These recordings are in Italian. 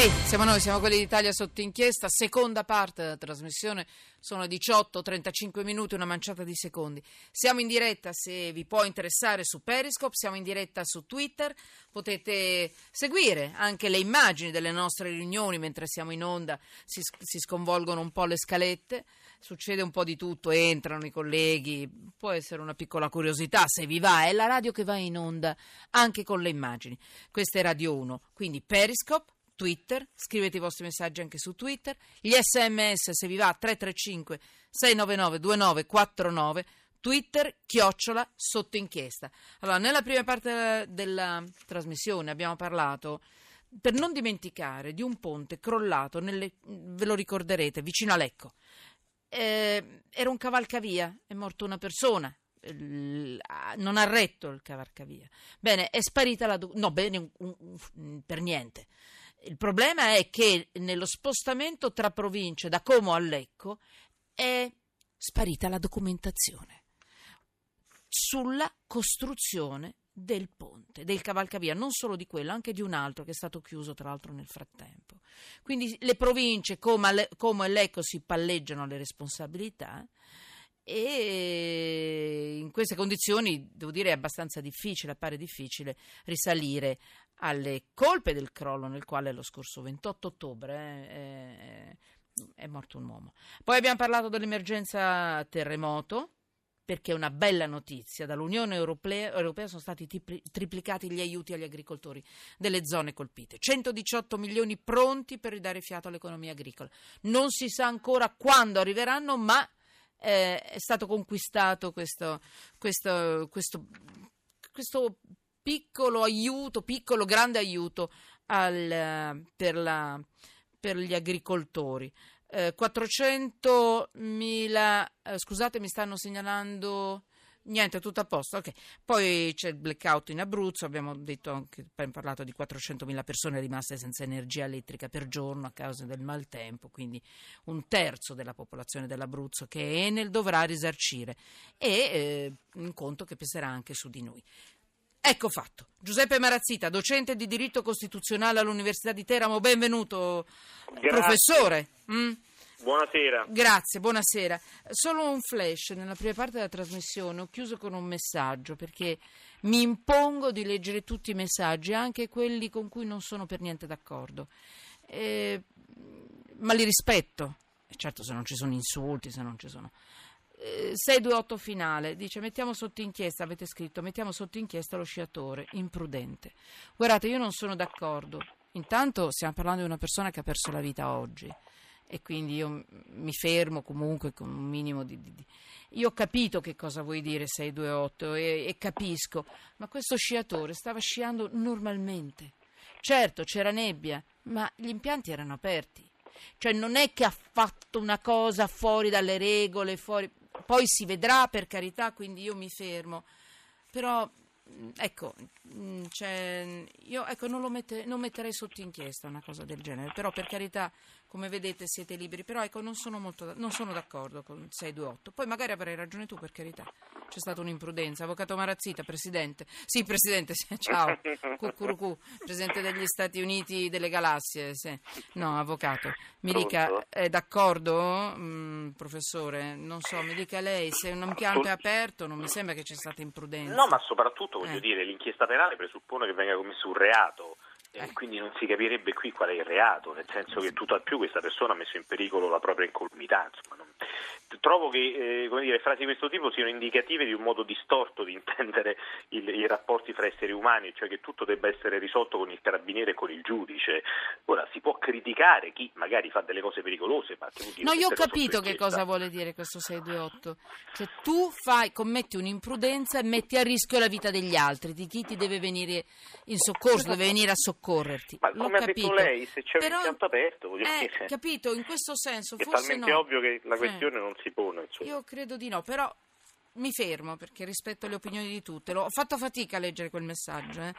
Sì, siamo noi, siamo quelli d'Italia sotto inchiesta, seconda parte della trasmissione, sono 18-35 minuti, una manciata di secondi. Siamo in diretta, se vi può interessare, su Periscope, siamo in diretta su Twitter, potete seguire anche le immagini delle nostre riunioni mentre siamo in onda, si, si sconvolgono un po' le scalette, succede un po' di tutto, entrano i colleghi, può essere una piccola curiosità, se vi va, è la radio che va in onda anche con le immagini. Questa è Radio 1, quindi Periscope. Twitter, scrivete i vostri messaggi anche su Twitter, gli sms se vi va 335 699 2949, Twitter chiocciola sotto inchiesta. Allora, nella prima parte della trasmissione abbiamo parlato per non dimenticare di un ponte crollato, nelle, ve lo ricorderete, vicino a Lecco. Eh, era un cavalcavia, è morta una persona, non ha retto il cavalcavia. Bene, è sparita la... no, bene, un, un, per niente. Il problema è che nello spostamento tra province da Como a Lecco è sparita la documentazione sulla costruzione del ponte, del cavalcavia, non solo di quello, anche di un altro che è stato chiuso tra l'altro nel frattempo. Quindi le province Como e Lecco si palleggiano le responsabilità e queste condizioni devo dire è abbastanza difficile, appare difficile risalire alle colpe del crollo nel quale lo scorso 28 ottobre eh, è, è morto un uomo. Poi abbiamo parlato dell'emergenza terremoto perché è una bella notizia. Dall'Unione Europea, Europea sono stati tripli, triplicati gli aiuti agli agricoltori delle zone colpite. 118 milioni pronti per ridare fiato all'economia agricola. Non si sa ancora quando arriveranno, ma eh, è stato conquistato questo, questo, questo, questo piccolo aiuto, piccolo grande aiuto al, per, la, per, gli agricoltori. Eh, 400.000, eh, scusate mi stanno segnalando Niente, tutto a posto. Okay. Poi c'è il blackout in Abruzzo, abbiamo detto anche, parlato di 400.000 persone rimaste senza energia elettrica per giorno a causa del maltempo, quindi un terzo della popolazione dell'Abruzzo che Enel dovrà risarcire e eh, un conto che peserà anche su di noi. Ecco fatto. Giuseppe Marazzita, docente di diritto costituzionale all'Università di Teramo, benvenuto Grazie. professore. Mm? Buonasera. Grazie, buonasera. Solo un flash, nella prima parte della trasmissione ho chiuso con un messaggio perché mi impongo di leggere tutti i messaggi, anche quelli con cui non sono per niente d'accordo. Eh, ma li rispetto, certo se non ci sono insulti, se non ci sono... 628 eh, finale dice mettiamo sotto inchiesta avete scritto mettiamo sotto inchiesta lo sciatore imprudente guardate io non sono d'accordo intanto stiamo parlando di una persona che ha perso la vita oggi e quindi io mi fermo comunque con un minimo di, di, di... Io ho capito che cosa vuoi dire 628 e, e capisco, ma questo sciatore stava sciando normalmente. Certo, c'era nebbia, ma gli impianti erano aperti. Cioè non è che ha fatto una cosa fuori dalle regole, fuori... poi si vedrà per carità, quindi io mi fermo. Però ecco, cioè, io ecco, non, mette, non metterei sotto inchiesta una cosa del genere, però per carità come vedete siete liberi, però ecco non sono, molto, non sono d'accordo con 628. Poi magari avrai ragione tu, per carità. C'è stata un'imprudenza. Avvocato Marazzita, Presidente. Sì, Presidente, ciao. Cucurucu, Presidente degli Stati Uniti delle Galassie. Sì. No, Avvocato. Mi dica, è d'accordo, mm, Professore? Non so, mi dica lei, se un impianto è aperto non mi sembra che c'è stata imprudenza. No, ma soprattutto, voglio eh. dire, l'inchiesta penale presuppone che venga commesso un reato e eh. quindi non si capirebbe qui qual è il reato, nel senso che tutto al più questa persona ha messo in pericolo la propria incolumità. Insomma, non... Trovo che eh, dire, frasi di questo tipo siano indicative di un modo distorto di intendere il, i rapporti fra esseri umani, cioè che tutto debba essere risolto con il carabiniere e con il giudice. Ora si può criticare chi magari fa delle cose pericolose, ma No, io ho capito che cosa vuole dire questo 628. Cioè tu fai, commetti un'imprudenza e metti a rischio la vita degli altri, di chi ti deve venire in soccorso, deve venire a soccorrerti. Ma come ha detto lei, se c'è Però, un impianto aperto, voglio eh, dire. capito, in questo senso è forse talmente no. ovvio che la questione eh. non si pone. Insomma. Io credo di no, però mi fermo perché rispetto alle opinioni di tutte. Ho fatto fatica a leggere quel messaggio, eh,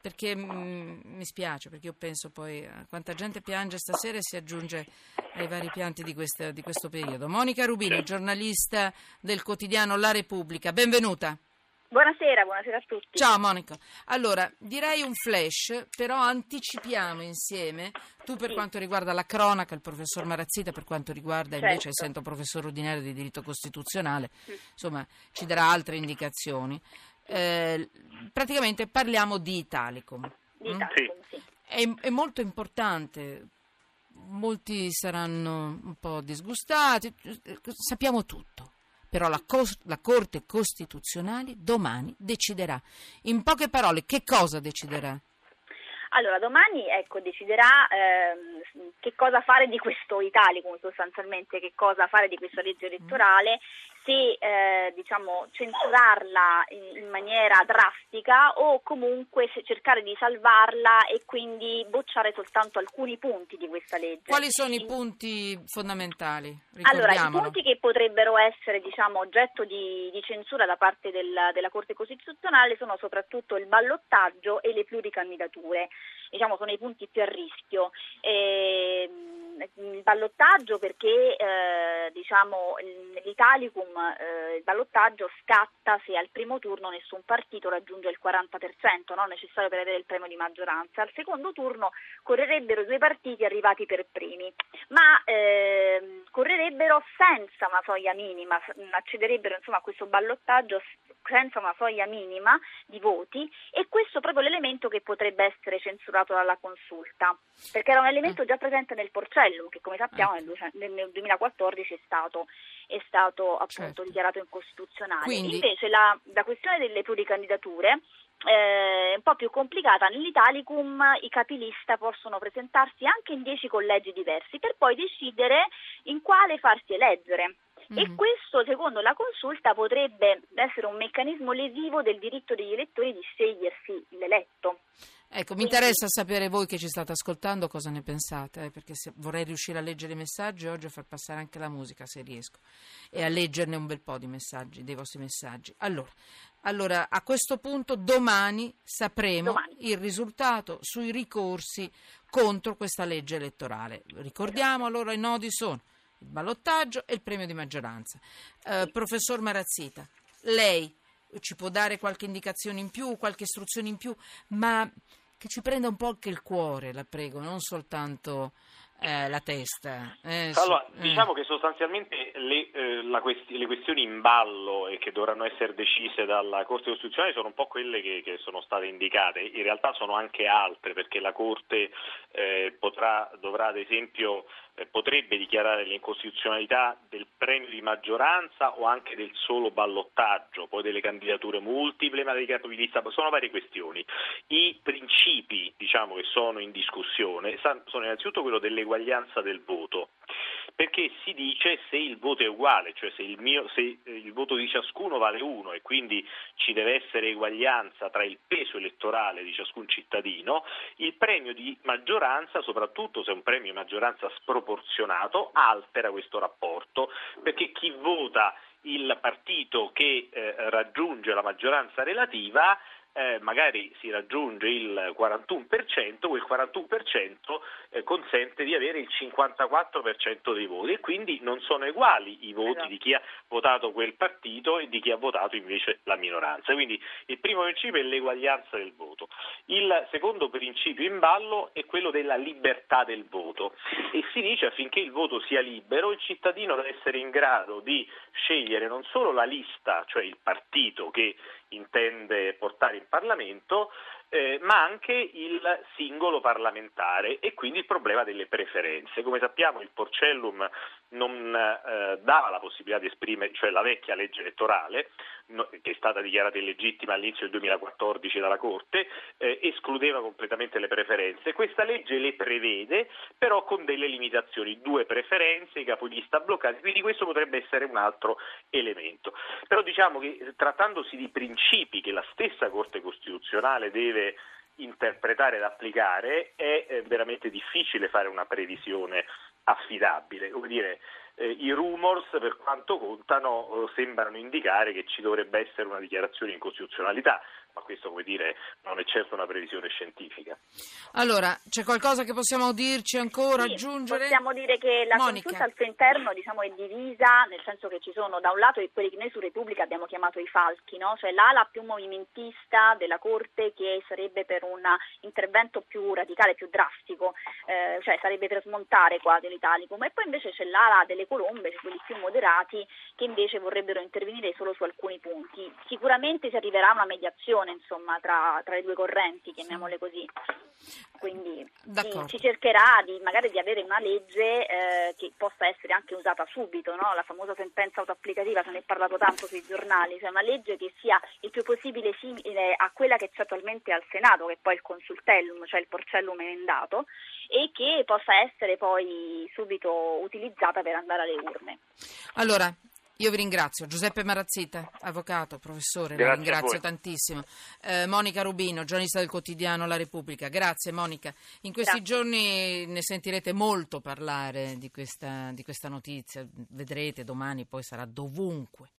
perché mh, mm, mi spiace, perché io penso poi a quanta gente piange stasera e si aggiunge ai vari pianti di, questa, di questo periodo. Monica Rubini, giornalista del quotidiano La Repubblica, benvenuta. Buonasera, buonasera a tutti. Ciao Monica. Allora, direi un flash, però anticipiamo insieme, tu per Sì. quanto riguarda la cronaca, il professor Marazzita per quanto riguarda invece, Certo. essendo professore ordinario di diritto costituzionale, Mm. insomma, ci darà altre indicazioni. Eh, praticamente parliamo di Italicum. Di Mm? Italicum, sì. È, è molto importante, molti saranno un po' disgustati, sappiamo tutto, però la, cos- la Corte Costituzionale domani deciderà. In poche parole, che cosa deciderà? Allora, domani ecco, deciderà ehm, che cosa fare di questo Italicum, sostanzialmente che cosa fare di questa legge elettorale, se eh, diciamo, censurarla in, in maniera drastica o comunque cercare di salvarla e quindi bocciare soltanto alcuni punti di questa legge. Quali sono i In- punti fondamentali? Allora, i punti che potrebbero essere diciamo, oggetto di, di censura da parte del- della Corte Costituzionale sono soprattutto il ballottaggio e le pluricandidature. Diciamo, sono i punti più a rischio. Ehm, il ballottaggio perché eh, diciamo, l'Italicum, eh, il ballottaggio scatta se al primo turno nessun partito raggiunge il 40%, non necessario per avere il premio di maggioranza. Al secondo turno correrebbero due partiti arrivati per primi ma ehm, correrebbero senza una soglia minima, accederebbero insomma, a questo ballottaggio senza una soglia minima di voti e questo è proprio l'elemento che potrebbe essere censurato dalla consulta, perché era un elemento già presente nel Porcellum che come sappiamo nel, duece- nel- nel 2014 è stato, è stato appunto Certo. dichiarato incostituzionale. Quindi- Invece la, la questione delle pluricandidature eh, è un po' più complicata. Nell'Italicum i capilista possono presentarsi anche in dieci collegi diversi per poi decidere in quale farsi eleggere. E Mhm. questo, secondo la consulta, potrebbe essere un meccanismo lesivo del diritto degli elettori di scegliersi l'eletto. Ecco, mi interessa sapere voi che ci state ascoltando cosa ne pensate, eh, perché se vorrei riuscire a leggere i messaggi oggi e far passare anche la musica se riesco e a leggerne un bel po' di messaggi, dei vostri messaggi. Allora, allora, a questo punto domani sapremo Domani. il risultato sui ricorsi contro questa legge elettorale. Ricordiamo allora i nodi sono il ballottaggio e il premio di maggioranza. Eh, Professor Marazzita, lei ci può dare qualche indicazione in più, qualche istruzione in più, ma che ci prenda un po' anche il cuore, la prego, non soltanto eh, la testa. eh, Allora, eh. diciamo che sostanzialmente le, eh, la questi- le questioni in ballo e che dovranno essere decise dalla Corte Costituzionale sono un po' quelle che, che sono state indicate, in realtà sono anche altre perché la Corte eh, potrà, dovrà ad esempio eh, potrebbe dichiarare l'incostituzionalità del premio di maggioranza o anche del solo ballottaggio, poi delle candidature multiple, ma dei capi di lista, sono varie questioni. I principi diciamo, che sono in discussione sono innanzitutto quello dell'eguaglianza del voto, perché si dice se il voto è uguale, cioè se il, mio- se il voto di ciascuno vale uno e quindi ci deve essere eguaglianza tra il peso elettorale di ciascun cittadino, il premio di maggioranza, soprattutto se è un premio di maggioranza sproporzionato, altera questo rapporto, perché chi vota il partito che eh, raggiunge la maggioranza relativa eh, magari si raggiunge il 41%, quel 41% eh, consente di avere il 54% dei voti e quindi non sono uguali i voti Esatto. di chi ha votato quel partito e di chi ha votato invece la minoranza. Quindi il primo principio è l'eguaglianza del voto. Il secondo principio in ballo è quello della libertà del voto e si dice affinché il voto sia libero il cittadino deve essere in grado di scegliere non solo la lista, cioè il partito che intende portare in Parlamento, eh, ma anche il singolo parlamentare e quindi il problema delle preferenze. Come sappiamo il Porcellum non eh, dava la possibilità di esprimere, cioè la vecchia legge elettorale, no- che è stata dichiarata illegittima all'inizio del 2014 dalla Corte, eh, escludeva completamente le preferenze. Questa legge le prevede, però con delle limitazioni, due preferenze, i capolista bloccati, quindi questo potrebbe essere un altro elemento. Però diciamo che eh, trattandosi di principi che la stessa Corte Costituzionale deve interpretare ed applicare, è eh, veramente difficile fare una previsione affidabile. Come dire, eh, i rumors, per quanto contano, eh, sembrano indicare che ci dovrebbe essere una dichiarazione di incostituzionalità. Ma questo come dire non è certo una previsione scientifica. Allora, c'è qualcosa che possiamo dirci ancora, sì, aggiungere? Possiamo dire che la Monica. consulta al suo interno diciamo, è divisa, nel senso che ci sono da un lato quelli che noi su Repubblica abbiamo chiamato i falchi, no? cioè l'ala più movimentista della Corte che sarebbe per un intervento più radicale, più drastico, eh, cioè sarebbe per smontare quasi l'Italicum, e poi invece c'è l'ala delle colombe, cioè quelli più moderati, che invece vorrebbero intervenire solo su alcuni punti. Sicuramente si arriverà a una mediazione insomma, tra, tra le due correnti, chiamiamole così. Quindi sì, si cercherà di, magari di avere una legge eh, che possa essere anche usata subito, no? la famosa sentenza autoapplicativa, se ne è parlato tanto sui giornali, cioè una legge che sia il più possibile simile a quella che c'è attualmente al Senato, che è poi il consultellum, cioè il porcellum emendato, e che possa essere poi subito utilizzata per andare alle urne. Allora, io vi ringrazio. Giuseppe Marazzita, avvocato, professore, grazie la ringrazio tantissimo. Eh, Monica Rubino, giornalista del quotidiano La Repubblica. Grazie Monica. In questi Grazie. giorni ne sentirete molto parlare di questa, di questa notizia. Vedrete domani, poi sarà dovunque.